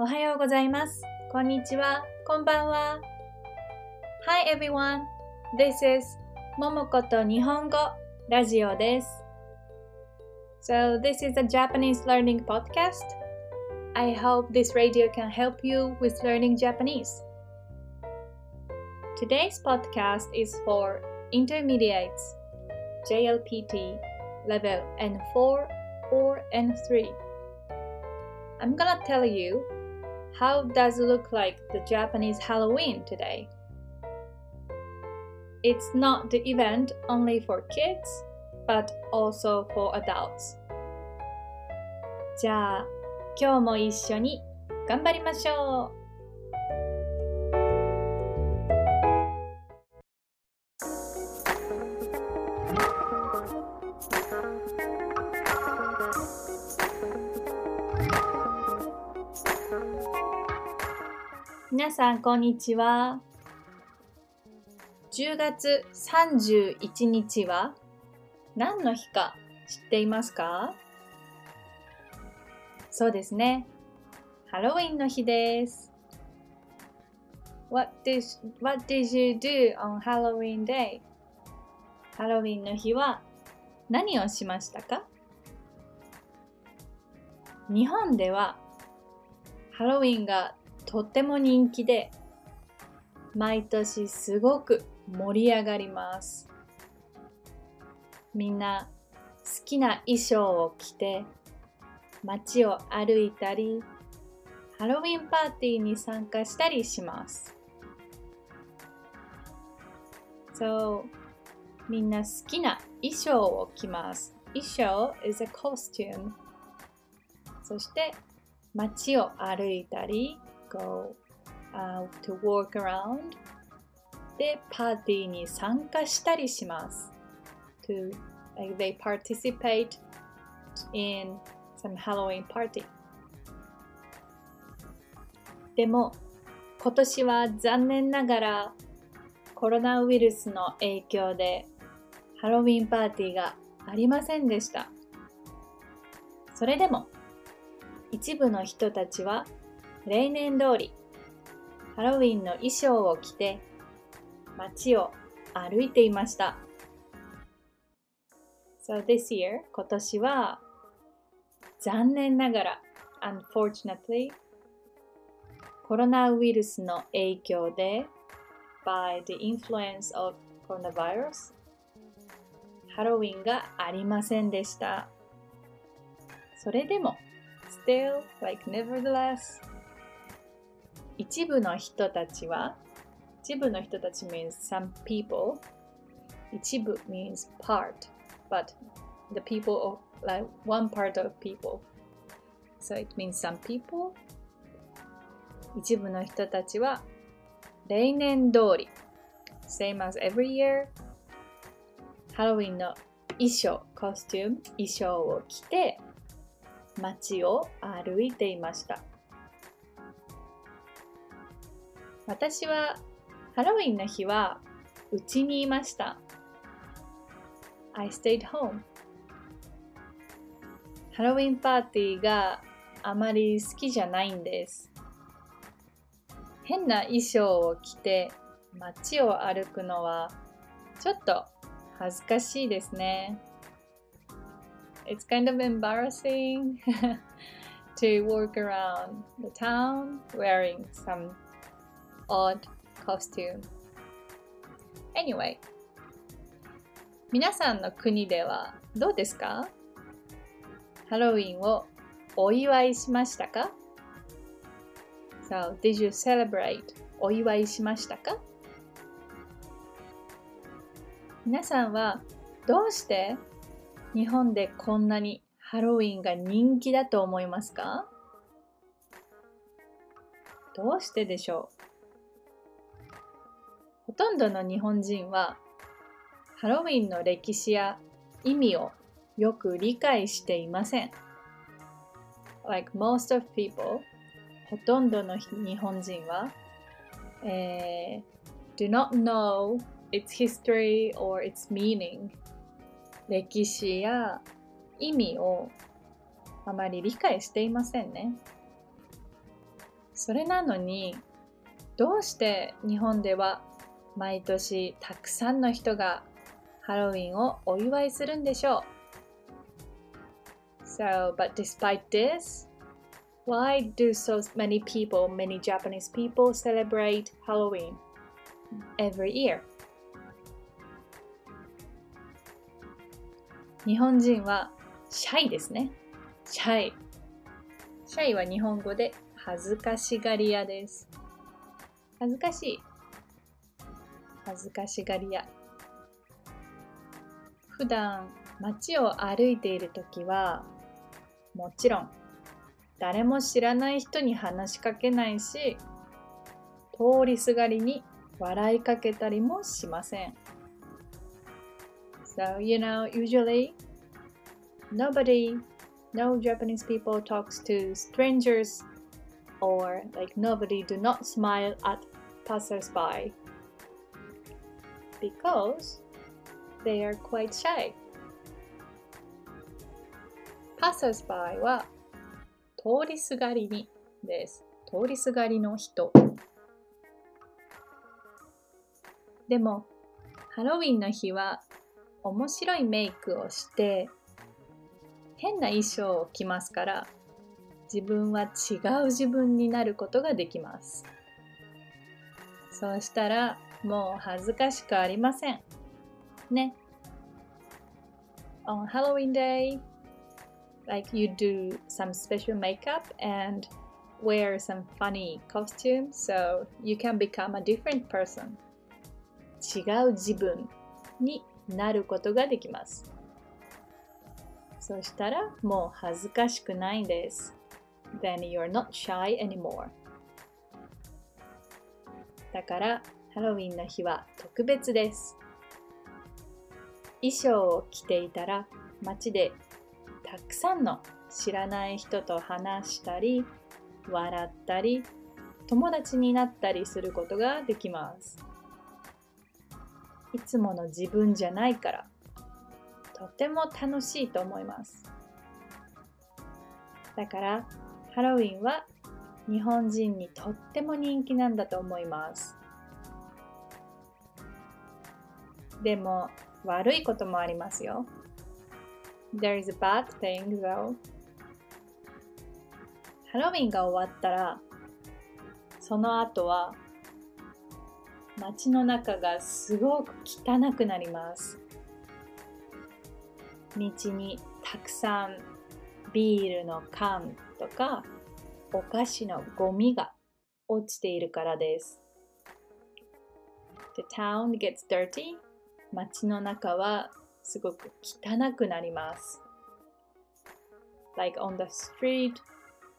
おはようございます。こんにちは。こんばんは。Hi everyone. This is ももこと日本語ラジオです。So this is a Japanese learning podcast. I hope this radio can help you with learning Japanese. Today's podcast is for intermediates, JLPT level N4 or N3. I'm gonna tell you how does it look like the Japanese Halloween today. It's not the event only for kids, but also for adults. じゃあ、今日も一緒に頑張りましょう 皆さん、こんにちは。10月31日は何の日か知っていますか？そうですね。ハロウィンの日です。What did, what did you do on Halloween day? ハロウィンの日は何をしましたか？日本ではハロウィンがとっても人気で毎年すごく盛り上がります。みんな好きな衣装を着て街を歩いたりハロウィンパーティーに参加したりします。そうみんな好きな衣装を着ます。衣装 is a costume そして街を歩いたり go out to walk around. でパーティーに参加したりします。to like they participate in some Halloween party. でも今年は残念ながらコロナウイルスの影響でハロウィンパーティーがありませんでした。それでも一部の人たちは例年通りハロウィンの衣装を着て街を歩いていました。So this year 今年は残念ながら unfortunately コロナウイルスの影響で by the influence of coronavirus ハロウィンがありませんでした。それでも still like nevertheless 一部の人たちは一部の人たち means some people 一部 means part but the people of like one part of people so it means some people 一部の人たちは例年通り same as every year ハロウィンの衣装 costume 衣装を着て街を歩いていました私はハロウィンの日は家にいました。I stayed home. ハロウィンパーティーがあまり好きじゃないんです。変な衣装を着て街を歩くのはちょっと恥ずかしいですね。It's kind of embarrassing to walk around the town wearing some odd costume. Anyway, 皆さんの国ではどうですか？ハロウィンをお祝いしましたか ?So, did you celebrate? お祝いしましたか？皆さんはどうして日本でこんなにハロウィンが人気だと思いますか？どうしてでしょう？ほとんどの日本人はハロウィンの歴史や意味をよく理解していません。Like most of people, ほとんどの日本人は、えー、do not know its history or its meaning 歴史や意味をあまり理解していませんね。それなのにどうして日本では毎年たくさんの人がハロウィンをお祝いするんでしょう So, but despite this, why do so many people, many Japanese people celebrate Halloween every year? 日本人はシャイですね。シャイ。シャイは日本語で恥ずかしがり屋です。恥ずかしい。恥ずかしがり屋。普段街を歩いているときは、もちろん誰も知らない人に話しかけないし、通りすがりに笑いかけたりもしません。So, you know, usually nobody, no Japanese people talks to strangers or like nobody do not smile at passersby because they are quite shy. passersby は通りすがりにです。通りすがりの人。でも、ハロウィンの日は面白いメイクをして変な衣装を着ますから自分は違う自分になることができます。そうしたらもう恥ずかしくありません。ね。On Halloween day, like you do some special makeup and wear some funny costume so you can become a different person. 違う自分になることができます。そしたらもう恥ずかしくないんです。Then you're not shy anymore. だからハロウィンの日は特別です。衣装を着ていたら街でたくさんの知らない人と話したり笑ったり友達になったりすることができます。いつもの自分じゃないからとても楽しいと思います。だからハロウィンは日本人にとっても人気なんだと思います。でも悪いこともありますよ。There is a bad thing though. ハロウィンが終わったらその後は街の中がすごく汚くなります。道にたくさんビールの缶とかお菓子のゴミが落ちているからです。The town gets dirty 街の中はすごく汚くなります。Like on the street,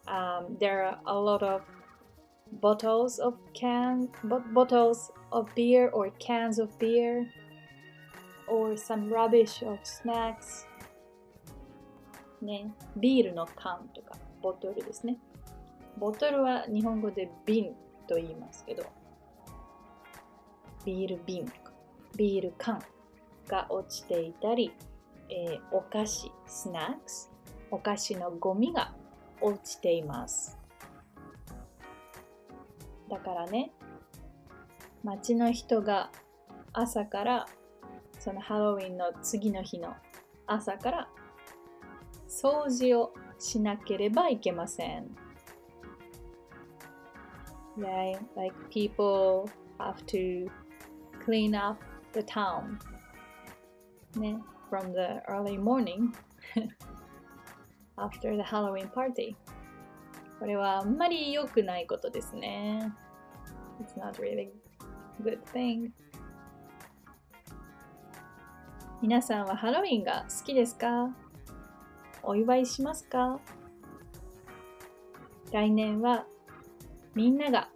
um, there are a lot of bottles of can bottles of beer or cans of beer or some rubbish of snacks ね、ビールの缶とかボトルですね。ボトルは日本語で瓶と言いますけど、ビール瓶ビール缶が落ちていたり、えー、お菓子、スナックス、お菓子のゴミが落ちています。だからね、街の人が朝からそのハロウィンの次の日の朝から掃除をしなければいけません。Yeah, like people have to clean up the town ね from the early morning after the Halloween party これはあんまり良くないことですね It's not really good thing 皆さんはハロウィンが好きですかお祝いしますか来年はみんなが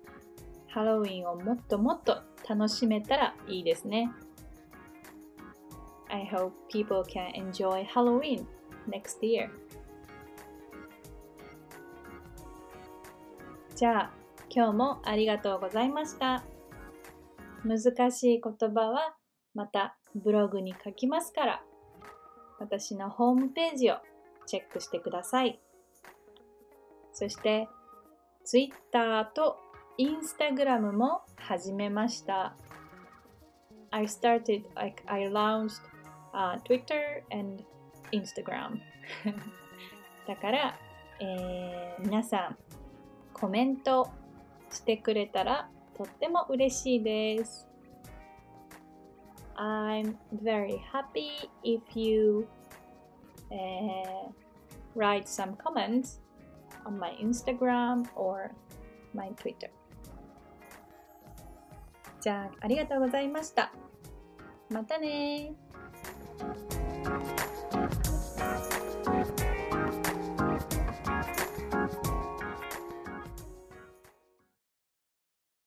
ハロウィンをもっともっと楽しめたらいいですね。I hope people can enjoy Halloween next year. じゃあ、今日もありがとうございました。難しい言葉はまたブログに書きますから、私のホームページをチェックしてください。そして、Twitter と Instagram も始めました。I started, like, I launched、uh, Twitter and Instagram だから、えー、皆さんコメントしてくれたらとっても嬉しいです。I'm very happy if you、uh, write some comments on my Instagram or my Twitter. じゃあ、ありがとうございました。またね